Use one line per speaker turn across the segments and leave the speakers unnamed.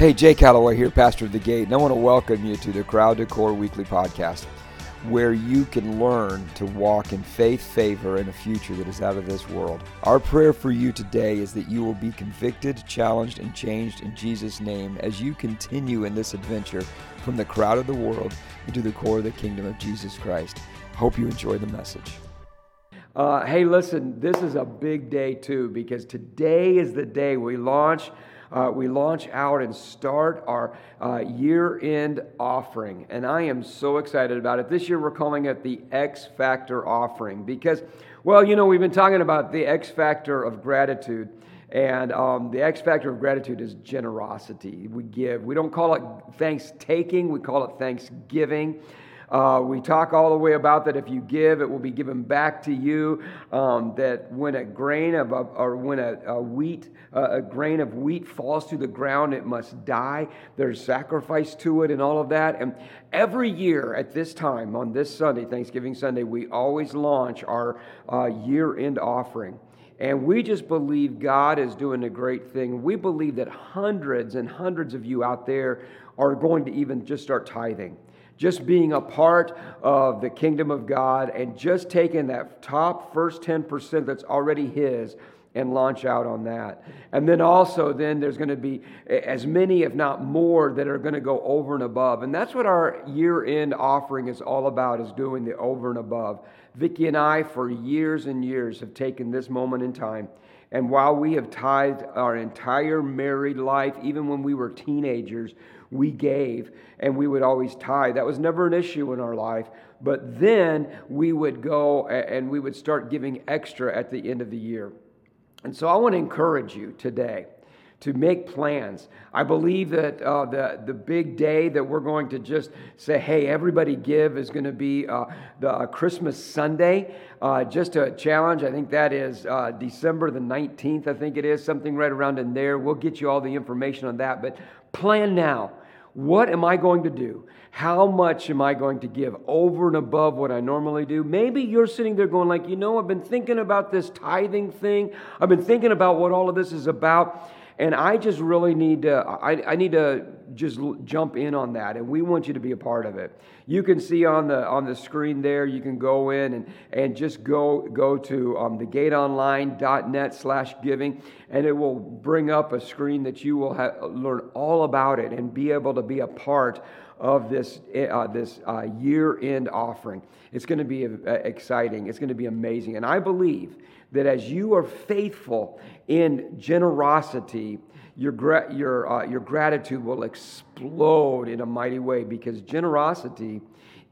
Hey, Jay Calloway here, pastor of the Gate, and I want to welcome you to the Crowd to Core Weekly Podcast, where you can learn to walk in faith, favor, and a future that is out of this world. Our prayer for you today is that you will be convicted, challenged, and changed in Jesus' name as you continue in this adventure from the crowd of the world into the core of the kingdom of Jesus Christ. Hope you enjoy the message. Uh, hey, listen, this is a big day too because today is the day we launch uh, we launch out and start our uh, year end offering. And I am so excited about it. This year we're calling it the X Factor offering because, well, you know, we've been talking about the X Factor of gratitude. And um, the X factor of gratitude is generosity. We give. We don't call it thanks taking, we call it thanksgiving. Uh, we talk all the way about that if you give, it will be given back to you. Um, that when a grain of, a, or when a, a wheat, uh, a grain of wheat falls to the ground, it must die. There's sacrifice to it and all of that. And every year at this time, on this Sunday, Thanksgiving Sunday, we always launch our uh, year end offering. And we just believe God is doing a great thing. We believe that hundreds and hundreds of you out there are going to even just start tithing just being a part of the kingdom of God and just taking that top first 10% that's already His and launch out on that. And then also, then there's going to be as many, if not more, that are going to go over and above. And that's what our year end offering is all about, is doing the over and above. Vicki and I, for years and years, have taken this moment in time. And while we have tithed our entire married life, even when we were teenagers, we gave and we would always tithe. That was never an issue in our life. But then we would go and we would start giving extra at the end of the year. And so I want to encourage you today to make plans. I believe that uh, the, the big day that we're going to just say, hey, everybody give is going to be uh, the uh, Christmas Sunday. Uh, just a challenge. I think that is uh, December the 19th, I think it is, something right around in there. We'll get you all the information on that. But plan now. What am I going to do? How much am I going to give over and above what I normally do? Maybe you're sitting there going like, "You know, I've been thinking about this tithing thing. I've been thinking about what all of this is about." And I just really need to, I, I need to just jump in on that. And we want you to be a part of it. You can see on the, on the screen there, you can go in and, and just go, go to um, thegateonline.net slash giving, and it will bring up a screen that you will learn all about it and be able to be a part of this, uh, this uh, year end offering. It's going to be uh, exciting. It's going to be amazing. And I believe that as you are faithful in generosity, your, your, uh, your gratitude will explode in a mighty way because generosity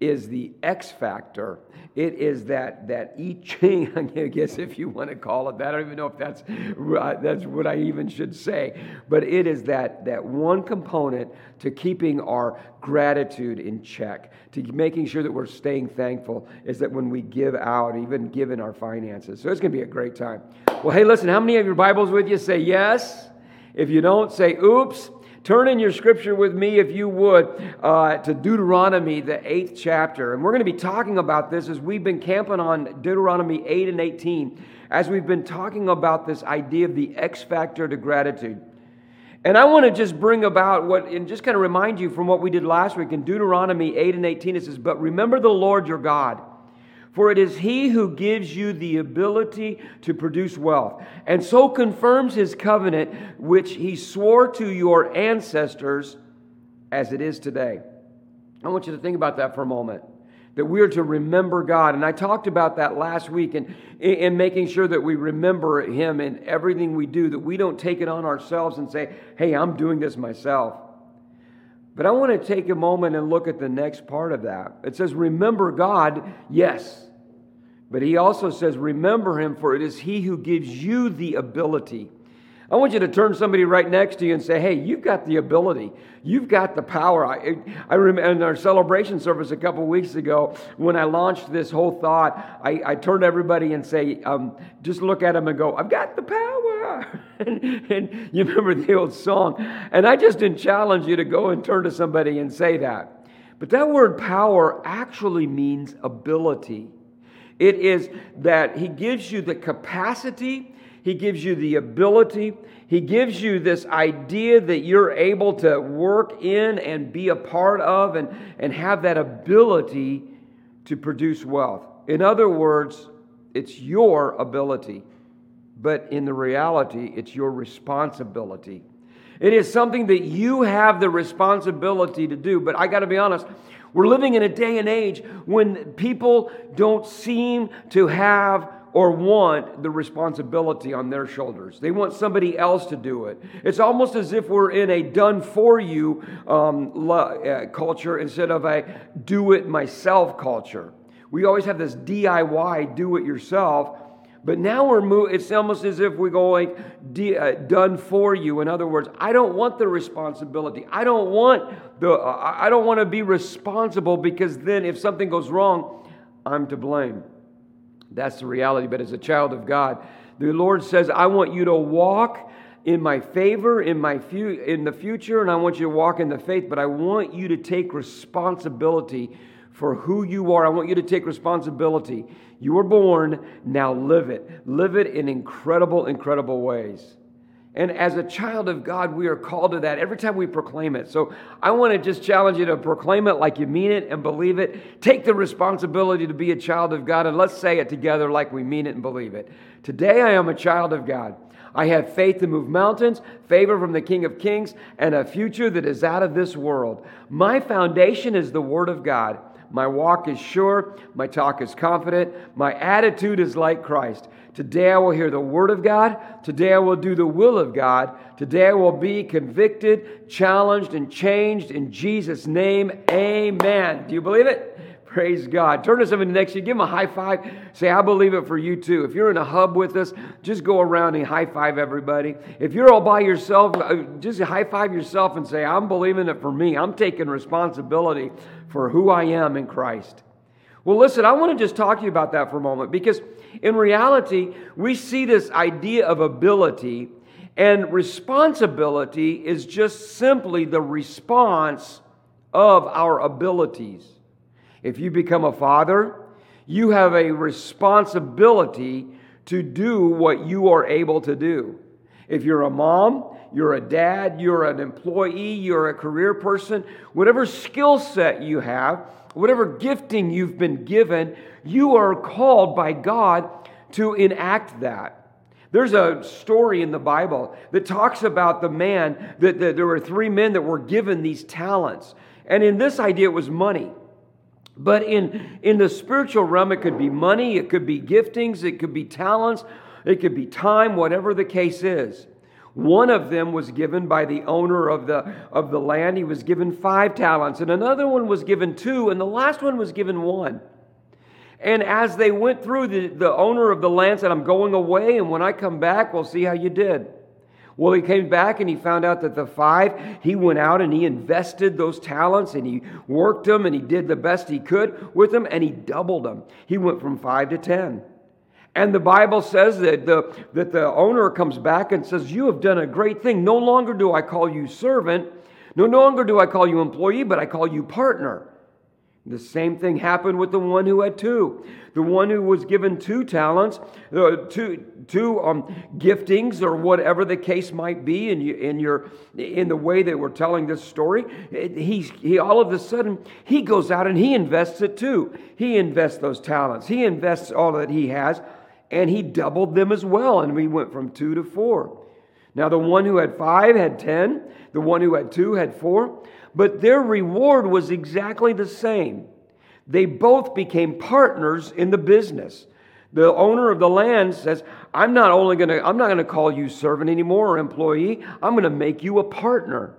is the X factor. It is that that I Ching, I guess if you want to call it that. I don't even know if that's uh, that's what I even should say, but it is that that one component to keeping our gratitude in check, to making sure that we're staying thankful. Is that when we give out, even given our finances. So it's going to be a great time. Well, hey, listen. How many of your Bibles with you say yes? If you don't, say oops. Turn in your scripture with me, if you would, uh, to Deuteronomy, the eighth chapter. And we're going to be talking about this as we've been camping on Deuteronomy 8 and 18, as we've been talking about this idea of the X factor to gratitude. And I want to just bring about what, and just kind of remind you from what we did last week in Deuteronomy 8 and 18. It says, But remember the Lord your God for it is he who gives you the ability to produce wealth, and so confirms his covenant, which he swore to your ancestors as it is today. I want you to think about that for a moment. That we are to remember God. And I talked about that last week and in making sure that we remember Him in everything we do, that we don't take it on ourselves and say, hey, I'm doing this myself. But I want to take a moment and look at the next part of that. It says, Remember God, yes. But he also says, Remember him, for it is he who gives you the ability. I want you to turn somebody right next to you and say, Hey, you've got the ability. You've got the power. I, I remember in our celebration service a couple weeks ago, when I launched this whole thought, I, I turned everybody and say, um, Just look at them and go, I've got the power. and, and you remember the old song. And I just didn't challenge you to go and turn to somebody and say that. But that word power actually means ability. It is that He gives you the capacity, He gives you the ability. He gives you this idea that you're able to work in and be a part of and, and have that ability to produce wealth. In other words, it's your ability, but in the reality, it's your responsibility. It is something that you have the responsibility to do. But I got to be honest, we're living in a day and age when people don't seem to have or want the responsibility on their shoulders. They want somebody else to do it. It's almost as if we're in a done for you um, uh, culture instead of a do it myself culture. We always have this DIY, do it yourself. But now we're moving, it's almost as if we go like uh, done for you. In other words, I don't want the responsibility. I don't want the, uh, I don't want to be responsible because then if something goes wrong, I'm to blame. That's the reality. But as a child of God, the Lord says, I want you to walk in my favor in my fu- in the future and I want you to walk in the faith but I want you to take responsibility for who you are. I want you to take responsibility. You were born, now live it. Live it in incredible incredible ways. And as a child of God, we are called to that every time we proclaim it. So I want to just challenge you to proclaim it like you mean it and believe it. Take the responsibility to be a child of God and let's say it together like we mean it and believe it. Today I am a child of God. I have faith to move mountains, favor from the King of Kings, and a future that is out of this world. My foundation is the Word of God. My walk is sure. My talk is confident. My attitude is like Christ. Today I will hear the word of God. Today I will do the will of God. Today I will be convicted, challenged, and changed in Jesus' name. Amen. Do you believe it? Praise God. Turn to somebody next to you, give them a high five. Say, I believe it for you too. If you're in a hub with us, just go around and high five everybody. If you're all by yourself, uh, just high five yourself and say, I'm believing it for me. I'm taking responsibility for who I am in Christ. Well, listen, I want to just talk to you about that for a moment because in reality, we see this idea of ability, and responsibility is just simply the response of our abilities. If you become a father, you have a responsibility to do what you are able to do. If you're a mom, you're a dad, you're an employee, you're a career person, whatever skill set you have, whatever gifting you've been given, you are called by God to enact that. There's a story in the Bible that talks about the man that, that there were three men that were given these talents. And in this idea, it was money. But in, in the spiritual realm, it could be money, it could be giftings, it could be talents, it could be time, whatever the case is. One of them was given by the owner of the, of the land. He was given five talents, and another one was given two, and the last one was given one. And as they went through, the, the owner of the land said, I'm going away, and when I come back, we'll see how you did. Well, he came back and he found out that the five, he went out and he invested those talents and he worked them and he did the best he could with them and he doubled them. He went from five to ten. And the Bible says that the, that the owner comes back and says, You have done a great thing. No longer do I call you servant, no longer do I call you employee, but I call you partner. The same thing happened with the one who had two. The one who was given two talents, uh, two, two um, giftings, or whatever the case might be in, you, in, your, in the way that we're telling this story, he, he all of a sudden, he goes out and he invests it too. He invests those talents. He invests all that he has and he doubled them as well. And we went from two to four. Now, the one who had five had ten, the one who had two had four, but their reward was exactly the same. They both became partners in the business. The owner of the land says, I'm not only going to, I'm not going to call you servant anymore or employee, I'm going to make you a partner.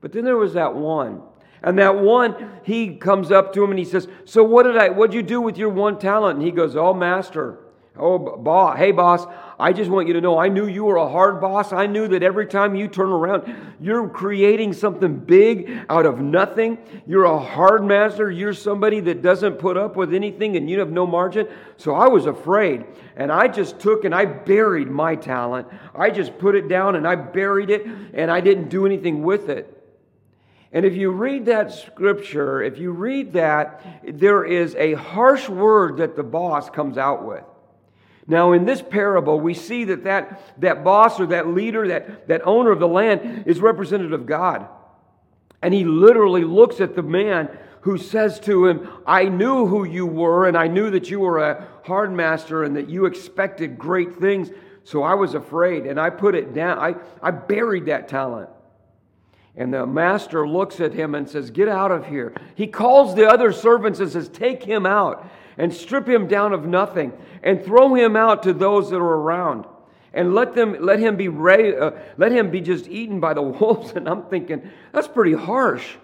But then there was that one. And that one, he comes up to him and he says, So what did I, what'd you do with your one talent? And he goes, Oh, master, Oh, boss, hey, boss, I just want you to know I knew you were a hard boss. I knew that every time you turn around, you're creating something big out of nothing. You're a hard master. You're somebody that doesn't put up with anything and you have no margin. So I was afraid. And I just took and I buried my talent. I just put it down and I buried it and I didn't do anything with it. And if you read that scripture, if you read that, there is a harsh word that the boss comes out with. Now, in this parable, we see that that, that boss or that leader, that, that owner of the land, is representative of God. And he literally looks at the man who says to him, I knew who you were, and I knew that you were a hard master and that you expected great things. So I was afraid, and I put it down. I, I buried that talent. And the master looks at him and says, Get out of here. He calls the other servants and says, Take him out and strip him down of nothing and throw him out to those that are around and let them let him be uh, let him be just eaten by the wolves and i'm thinking that's pretty harsh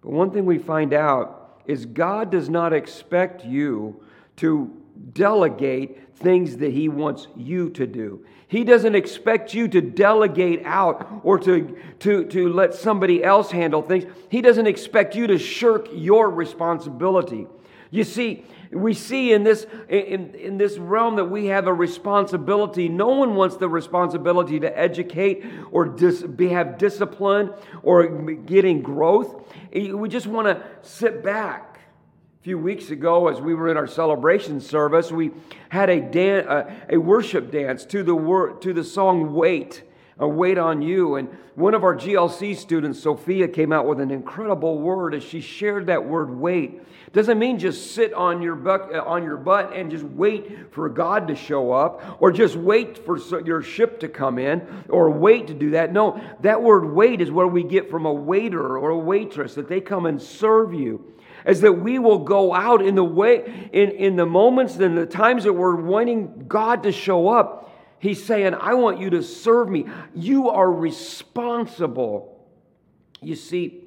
but one thing we find out is god does not expect you to delegate things that he wants you to do he doesn't expect you to delegate out or to, to, to let somebody else handle things. He doesn't expect you to shirk your responsibility. You see, we see in this, in, in this realm that we have a responsibility. No one wants the responsibility to educate or dis, be, have discipline or getting growth. We just want to sit back. A few weeks ago, as we were in our celebration service, we had a, dan- uh, a worship dance to the, wor- to the song Wait a wait on you. And one of our GLC students, Sophia, came out with an incredible word as she shared that word wait. Doesn't mean just sit on your, butt, uh, on your butt and just wait for God to show up or just wait for your ship to come in or wait to do that. No, that word wait is where we get from a waiter or a waitress that they come and serve you is that we will go out in the way in, in the moments and the times that we're wanting God to show up He's saying, I want you to serve me. You are responsible. You see,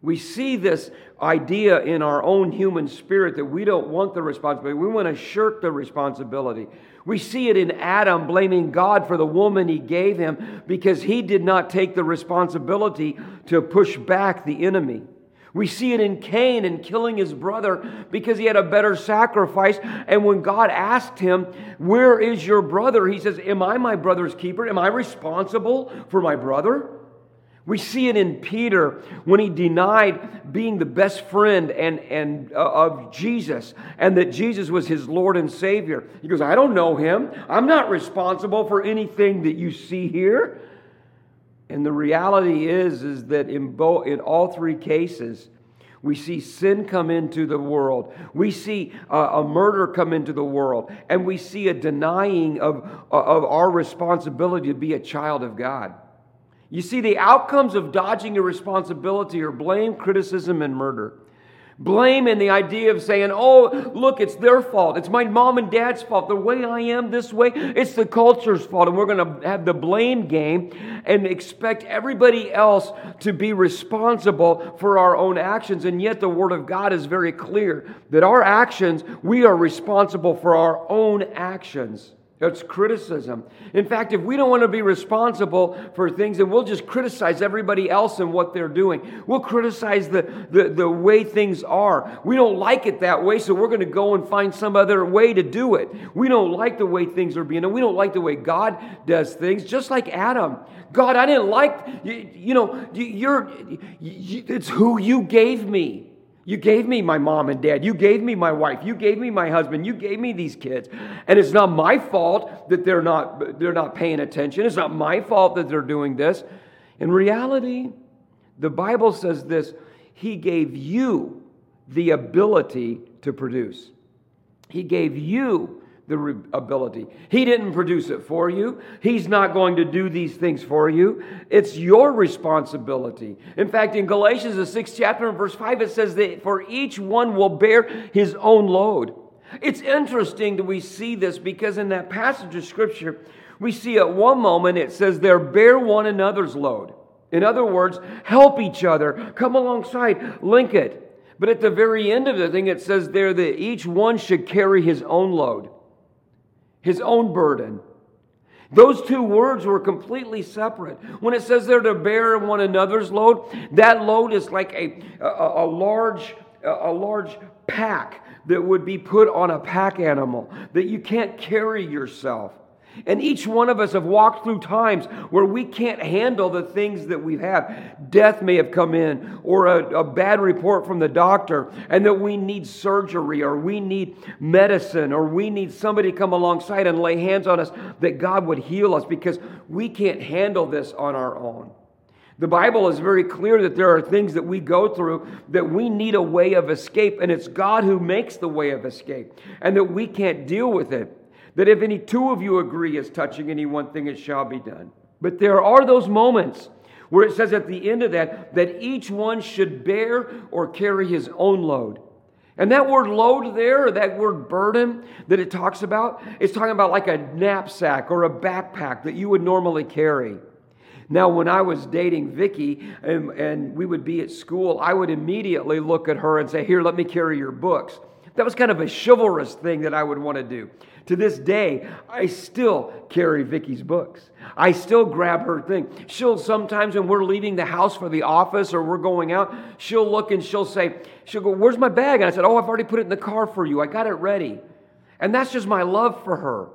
we see this idea in our own human spirit that we don't want the responsibility. We want to shirk the responsibility. We see it in Adam blaming God for the woman he gave him because he did not take the responsibility to push back the enemy. We see it in Cain and killing his brother because he had a better sacrifice. And when God asked him, Where is your brother? He says, Am I my brother's keeper? Am I responsible for my brother? We see it in Peter when he denied being the best friend and, and uh, of Jesus and that Jesus was his Lord and Savior. He goes, I don't know him. I'm not responsible for anything that you see here. And the reality is, is that in, both, in all three cases, we see sin come into the world. We see a murder come into the world. And we see a denying of, of our responsibility to be a child of God. You see, the outcomes of dodging your responsibility are blame, criticism, and murder. Blame and the idea of saying, oh, look, it's their fault. It's my mom and dad's fault. The way I am this way, it's the culture's fault. And we're going to have the blame game and expect everybody else to be responsible for our own actions. And yet, the Word of God is very clear that our actions, we are responsible for our own actions. That's criticism. In fact, if we don't want to be responsible for things, then we'll just criticize everybody else and what they're doing. We'll criticize the, the, the way things are. We don't like it that way, so we're going to go and find some other way to do it. We don't like the way things are being and We don't like the way God does things, just like Adam. God, I didn't like, you, you know, you're, you, it's who you gave me. You gave me my mom and dad. You gave me my wife. You gave me my husband. You gave me these kids. And it's not my fault that they're not, they're not paying attention. It's not my fault that they're doing this. In reality, the Bible says this He gave you the ability to produce. He gave you the ability. He didn't produce it for you. He's not going to do these things for you. It's your responsibility. In fact, in Galatians, the sixth chapter, and verse 5, it says that for each one will bear his own load. It's interesting that we see this because in that passage of scripture, we see at one moment it says they bear one another's load. In other words, help each other, come alongside, link it. But at the very end of the thing, it says there that each one should carry his own load his own burden. Those two words were completely separate. When it says they're to bear one another's load, that load is like a, a, a large, a large pack that would be put on a pack animal that you can't carry yourself. And each one of us have walked through times where we can't handle the things that we have. Death may have come in, or a, a, bad report from the doctor, and that we need surgery, or we need medicine, or we need somebody to come alongside and lay hands on us that God would heal us because we can't handle this on our own. The Bible is very clear that there are things that we go through that we need a way of escape, and it's God who makes the way of escape, and that we can't deal with it that if any two of you agree as touching any one thing, it shall be done. But there are those moments where it says at the end of that, that each one should bear or carry his own load. And that word load there, that word burden that it talks about, it's talking about like a knapsack or a backpack that you would normally carry. Now, when I was dating Vicky and, and we would be at school, I would immediately look at her and say, Here, let me carry your books. That was kind of a chivalrous thing that I would want to do. To this day, I still carry Vicky's books. I still grab her thing. She'll sometimes, when we're leaving the house for the office or we're going out, she'll look and she'll say, She'll go, Where's my bag? And I said, Oh, I've already put it in the car for you. I got it ready. And that's just my love for her.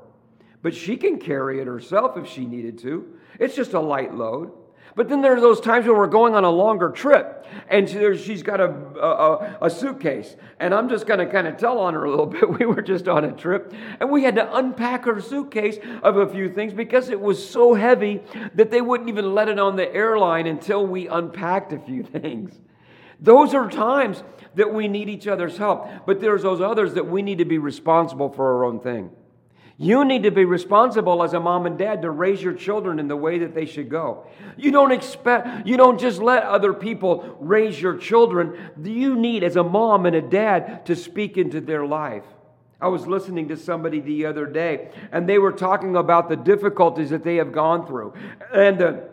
But she can carry it herself if she needed to. It's just a light load. But then there are those times when we're going on a longer trip and she's got a, a, a suitcase. And I'm just going to kind of tell on her a little bit. We were just on a trip and we had to unpack her suitcase of a few things because it was so heavy that they wouldn't even let it on the airline until we unpacked a few things. Those are times that we need each other's help. But there's those others that we need to be responsible for our own thing. You need to be responsible as a mom and dad to raise your children in the way that they should go. You don't expect, you don't just let other people raise your children. You need, as a mom and a dad, to speak into their life. I was listening to somebody the other day, and they were talking about the difficulties that they have gone through and the,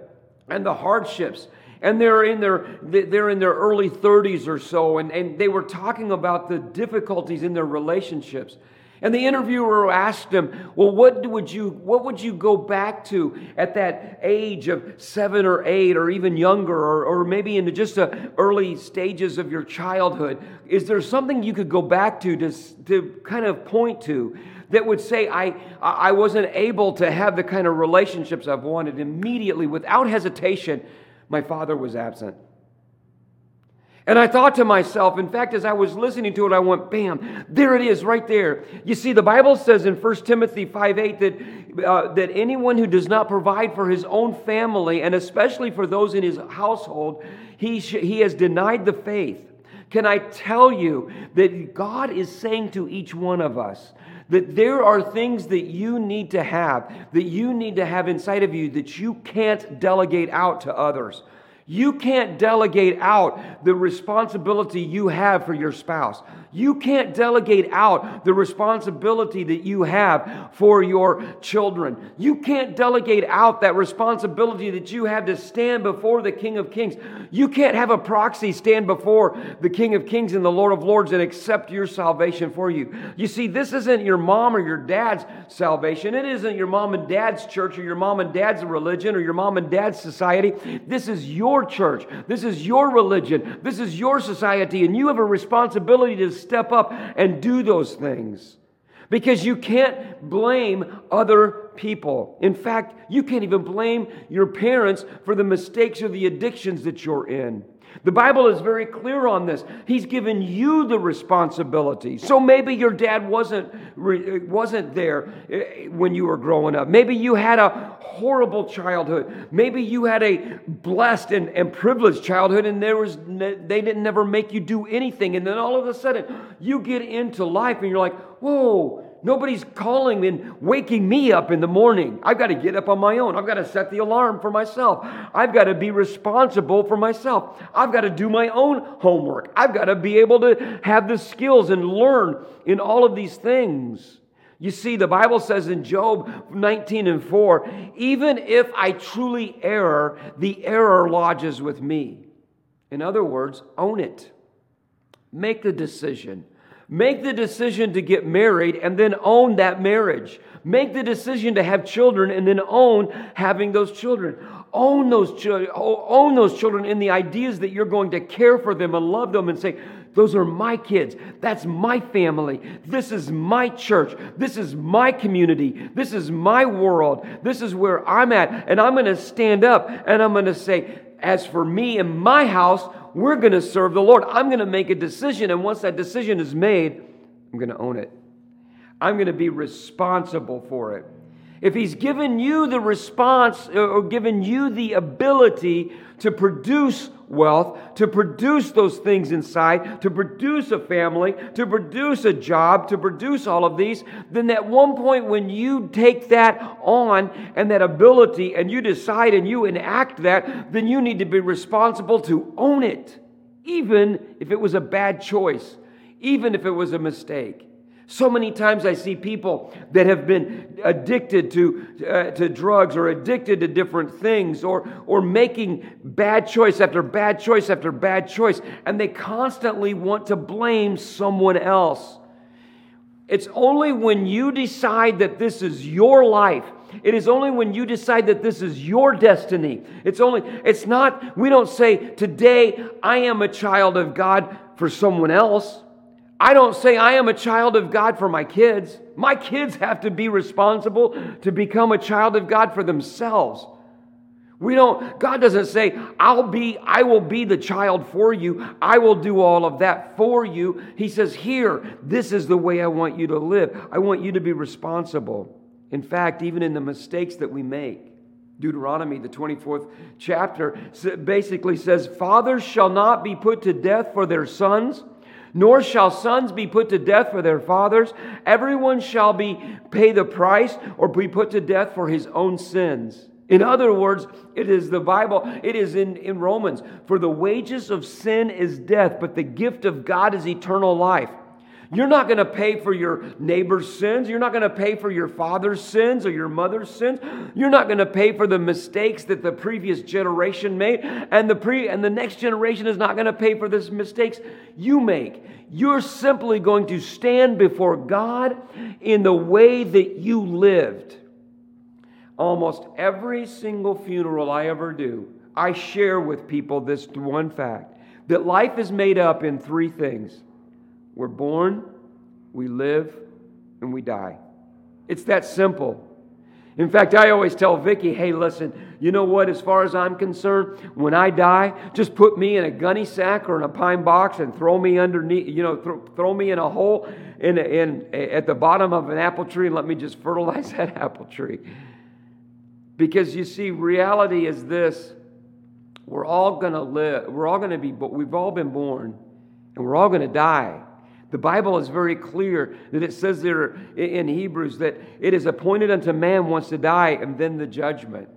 and the hardships and they're in their they're in their early 30s or so and, and they were talking about the difficulties in their relationships and the interviewer asked him, Well, what would you what would you go back to at that age of seven or eight or even younger, or, or maybe in just the early stages of your childhood? Is there something you could go back to to, to kind of point to that would say, I, I wasn't able to have the kind of relationships I've wanted? Immediately, without hesitation, my father was absent. And I thought to myself, in fact, as I was listening to it, I went, bam, there it is right there. You see, the Bible says in 1 Timothy 5 8 that, uh, that anyone who does not provide for his own family, and especially for those in his household, he, sh- he has denied the faith. Can I tell you that God is saying to each one of us, that there are things that you need to have, that you need to have inside of you that you can't delegate out to others. You can't delegate out the responsibility you have for your spouse. You can't delegate out the responsibility that you have for your children. You can't delegate out that responsibility that you have to stand before the King of Kings. You can't have a proxy stand before the King of Kings and the Lord of Lords and accept your salvation for you. You see, this isn't your mom or your dad's salvation. It isn't your mom and dad's church or your mom and dad's religion or your mom and dad's society. This is your church. This is your religion. This is your society. And you have a responsibility to step up and do those things because you can't blame other people. In fact, you can't even blame your parents for the mistakes or the addictions that you're in. The Bible is very clear on this. He's given you the responsibility. So maybe your dad wasn't, wasn't there eh, when you were growing up. Maybe you had a horrible childhood. Maybe you had a blessed and, and privileged childhood and there was, they didn't never make you do anything. And then all of a sudden you get into life and you're like, whoa, Nobody's calling and waking me up in the morning. I've got to get up on my own. I've got to set the alarm for myself. I've got to be responsible for myself. I've got to do my own homework. I've got to be able to have the skills and learn in all of these things. You see, the Bible says in Job 19 and 4 even if I truly err, the error lodges with me. In other words, own it. Make the decision. Make the decision to get married and then own that marriage. Make the decision to have children and then own having those children. Own those, children, own those children in the ideas that you're going to care for them and love them and say, those are my kids. That's my family. This is my church. This is my community. This is my world. This is where I'm at. And I'm going to stand up and I'm going to say, as for me and my house, we're going to serve the Lord. I'm going to make a decision. And once that decision is made, I'm going to own it. I'm going to be responsible for it. If He's given you the response or given you the ability to produce wealth, to produce those things inside, to produce a family, to produce a job, to produce all of these, then at one point when you take that on and that ability and you decide and you enact that, then you need to be responsible to own it, even if it was a bad choice, even if it was a mistake. So many times I see people that have been addicted to, uh, to drugs or addicted to different things or, or making bad choice after bad choice after bad choice, and they constantly want to blame someone else. It's only when you decide that this is your life. It is only when you decide that this is your destiny. It's only, it's not, we don't say, today I am a child of God for someone else. I don't say I am a child of God for my kids. My kids have to be responsible to become a child of God for themselves. We don't, God doesn't say, I'll be, I will be the child for you. I will do all of that for you. He says, Here, this is the way I want you to live. I want you to be responsible. In fact, even in the mistakes that we make, Deuteronomy, the 24th chapter, basically says, Fathers shall not be put to death for their sons nor shall sons be put to death for their fathers. Everyone shall be pay the price or be put to death for his own sins. In other words, it is the Bible, it is in, in Romans. For the wages of sin is death, but the gift of God is eternal life. You're not going to pay for your neighbor's sins. You're not going to pay for your father's sins or your mother's sins. You're not going to pay for the mistakes that the previous generation made. And the, pre- and the next generation is not going to pay for the mistakes you make. You're simply going to stand before God in the way that you lived. Almost every single funeral I ever do, I share with people this one fact that life is made up in three things we're born, we live, and we die. It's that simple. In fact, I always tell Vicky, hey, listen, you know what? As far as I'm concerned, when I die, just put me in a gunny sack or in a pine box and throw me underneath, you know, throw, throw me in a hole in, in, at the bottom of an apple tree and let me just fertilize that apple tree. Because you see, reality is this we're all going to live, we're all going to be, but we've all been born and we're all going to die. The Bible is very clear that it says there in Hebrews that it is appointed unto man once to die and then the judgment.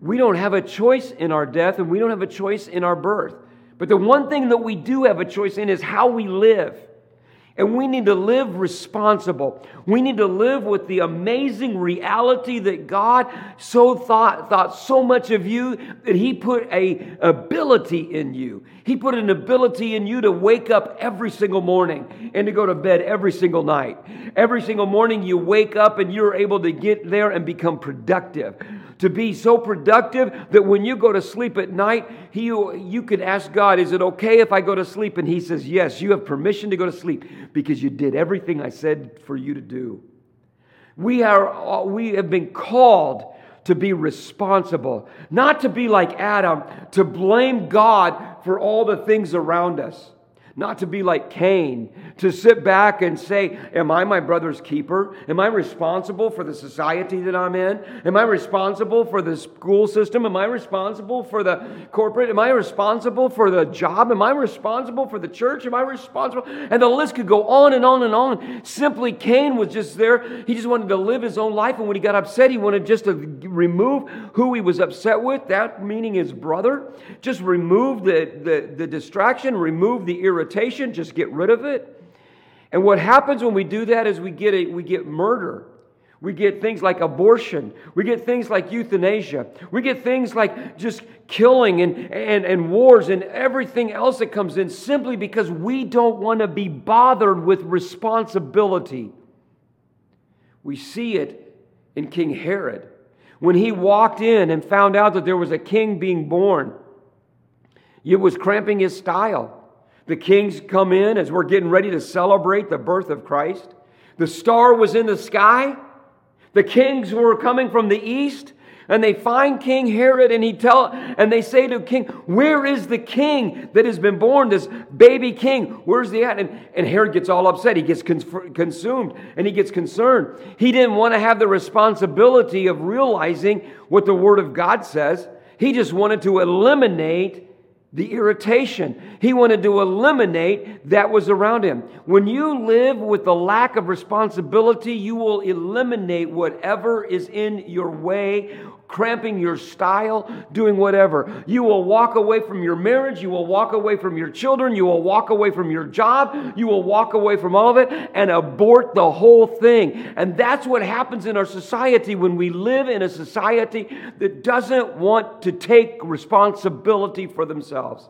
We don't have a choice in our death and we don't have a choice in our birth. But the one thing that we do have a choice in is how we live. And we need to live responsible. We need to live with the amazing reality that God so thought, thought so much of you that He put a ability in you. He put an ability in you to wake up every single morning and to go to bed every single night. Every single morning you wake up and you're able to get there and become productive to be so productive that when you go to sleep at night, he, you could ask God, Is it okay if I go to sleep? And He says, Yes, you have permission to go to sleep because you did everything I said for you to do. We, are, we have been called to be responsible, not to be like Adam, to blame God for all the things around us not to be like Cain, to sit back and say, Am I my brother's keeper? Am I responsible for the society that I'm in? Am I responsible for the school system? Am I responsible for the corporate? Am I responsible for the job? Am I responsible for the church? Am I responsible? And the list could go on and on and on. Simply, Cain was just there. He just wanted to live his own life. And when he got upset, he wanted just to remove who he was upset with, that meaning his brother. Just remove the, the, the distraction, remove the irritation irritation, just get rid of it. And what happens when we do that is we get, a, we get murder. We get things like abortion. We get things like euthanasia. We get things like just killing and, and, and wars and everything else that comes in simply because we don't want to be bothered with responsibility. We see it in King Herod.
When he walked in and found out that there was a king being born, it was cramping his style. The kings come in as we're getting ready to celebrate the birth of Christ. The star was in the sky. The kings were coming from the east and they find King Herod and he tell and they say to King, "Where is the king that has been born? This baby king, where's he at?" And, and Herod gets all upset. He gets consumed and he gets concerned. He didn't want to have the responsibility of realizing what the Word of God says. He just wanted to eliminate the irritation. He wanted to eliminate that was around him. When you live with the lack of responsibility, you will eliminate whatever is in your way cramping your style, doing whatever. You will walk away from your marriage. You will walk away from your children. You will walk away from your job. You will walk away from all of it and abort the whole thing. And that's what happens in our society when we live in a society that doesn't want to take responsibility for themselves.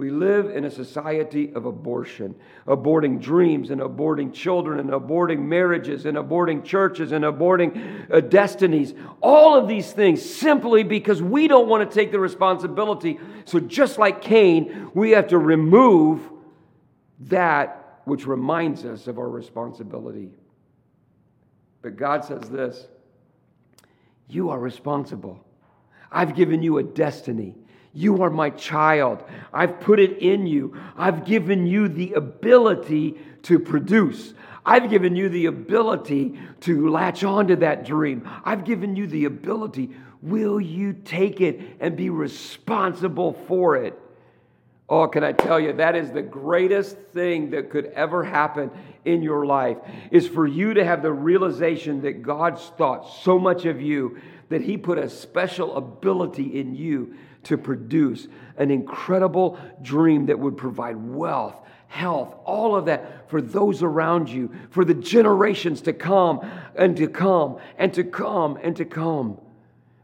We live in a society of abortion, aborting dreams and aborting children and aborting marriages and aborting churches and aborting uh, destinies. All of these things simply because we don't want to take the responsibility. So, just like Cain, we have to remove that which reminds us of our responsibility. But God says this You are responsible. I've given you a destiny. You are my child. I've put it in you. I've given you the ability to produce. I've given you the ability to latch onto that dream. I've given you the ability. Will you take it and be responsible for it? Oh, can I tell you, that is the greatest thing that could ever happen in your life is for you to have the realization that God's thought so much of you that He put a special ability in you to produce an incredible dream that would provide wealth, health, all of that for those around you, for the generations to come and to come and to come and to come.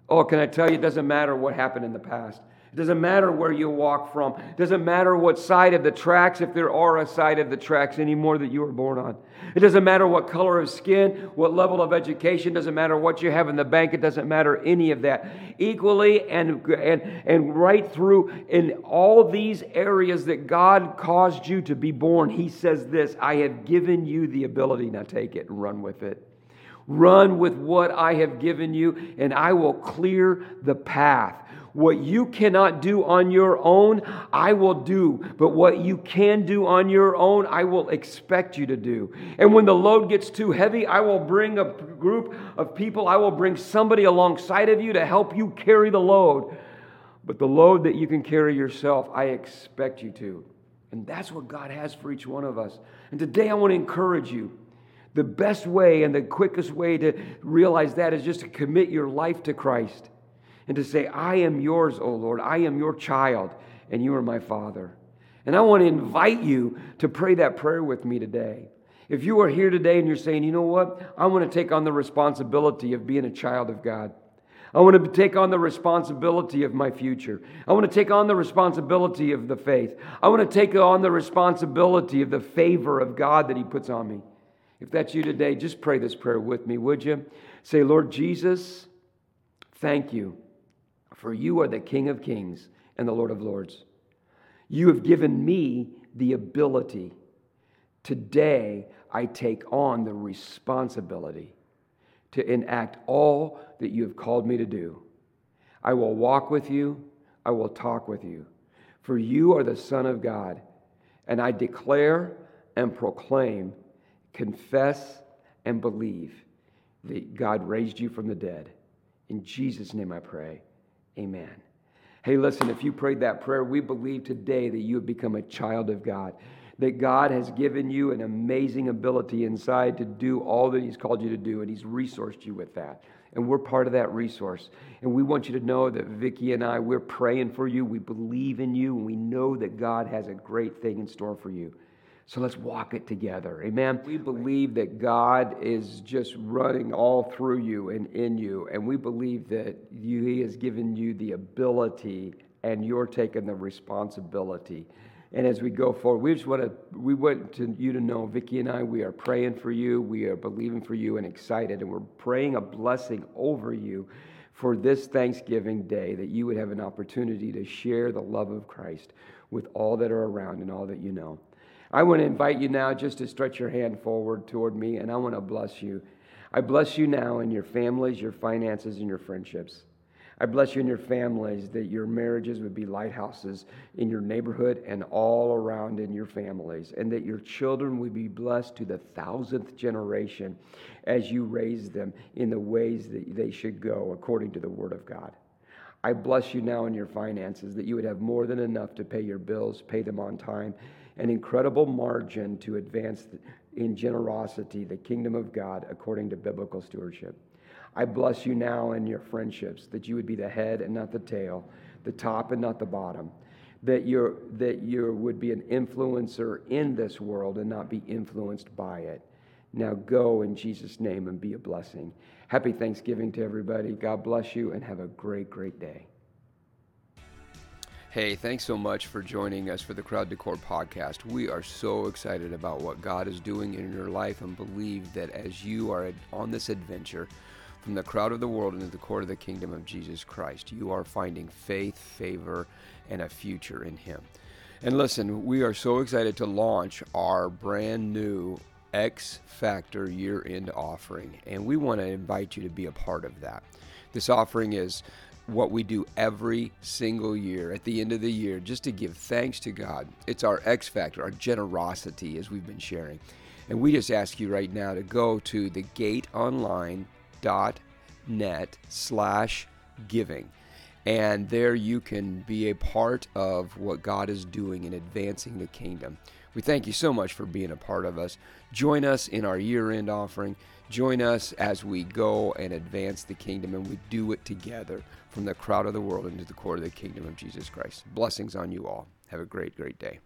Oh, can I tell you, it doesn't matter what happened in the past. It doesn't matter where you walk from. It doesn't matter what side of the tracks, if there are a side of the tracks anymore that you were born on. It doesn't matter what color of skin, what level of education, doesn't matter what you have in the bank, it doesn't matter any of that. Equally and, and, and right through in all these areas that God caused you to be born, He says this I have given you the ability. Now take it and run with it. Run with what I have given you, and I will clear the path. What you cannot do on your own, I will do. But what you can do on your own, I will expect you to do. And when the load gets too heavy, I will bring a group of people, I will bring somebody alongside of you to help you carry the load. But the load that you can carry yourself, I expect you to. And that's what God has for each one of us. And today I want to encourage you. The best way and the quickest way to realize that is just to commit your life to Christ and to say, I am yours, O Lord. I am your child, and you are my father. And I want to invite you to pray that prayer with me today. If you are here today and you're saying, you know what? I want to take on the responsibility of being a child of God. I want to take on the responsibility of my future. I want to take on the responsibility of the faith. I want to take on the responsibility of the favor of God that He puts on me. If that's you today, just pray this prayer with me, would you? Say, Lord Jesus, thank you for you are the King of kings and the Lord of lords. You have given me the ability. Today, I take on the responsibility to enact all that you have called me to do. I will walk with you, I will talk with you, for you are the Son of God. And I declare and proclaim, confess and believe that God raised you from the dead. In Jesus' name I pray. Amen. Hey, listen, if you prayed that prayer, we believe today that you have become a child of God, that God has given you an amazing ability inside to do all that He's called you to do, and He's resourced you with that. And we're part of that resource. And we want you to know that Vicki and I, we're praying for you. We believe in you, and we know that God has a great thing in store for you. So let's walk it together. Amen. We believe that God is just running all through you and in you. And we believe that you, He has given you the ability and you're taking the responsibility. And as we go forward, we just want to we want to you to know, Vicki and I, we are praying for you, we are believing for you, and excited, and we're praying a blessing over you for this Thanksgiving day that you would have an opportunity to share the love of Christ with all that are around and all that you know. I want to invite you now just to stretch your hand forward toward me, and I want to bless you. I bless you now in your families, your finances, and your friendships. I bless you in your families that your marriages would be lighthouses in your neighborhood and all around in your families, and that your children would be blessed to the thousandth generation as you raise them in the ways that they should go according to the Word of God. I bless you now in your finances that you would have more than enough to pay your bills, pay them on time, an incredible margin to advance in generosity the kingdom of God according to biblical stewardship. I bless you now in your friendships, that you would be the head and not the tail, the top and not the bottom, that, you that you would be an influencer in this world and not be influenced by it. Now go in Jesus' name and be a blessing. Happy Thanksgiving to everybody. God bless you and have a great, great day.
Hey, thanks so much for joining us for the Crowd to Court podcast. We are so excited about what God is doing in your life and believe that as you are on this adventure, from the crowd of the world into the court of the kingdom of Jesus Christ. You are finding faith, favor, and a future in Him. And listen, we are so excited to launch our brand new X Factor year end offering, and we want to invite you to be a part of that. This offering is what we do every single year at the end of the year just to give thanks to God. It's our X Factor, our generosity, as we've been sharing. And we just ask you right now to go to the Gate Online net slash giving. And there you can be a part of what God is doing in advancing the kingdom. We thank you so much for being a part of us. Join us in our year end offering. Join us as we go and advance the kingdom, and we do it together from the crowd of the world into the court of the kingdom of Jesus Christ. Blessings on you all. Have a great, great day.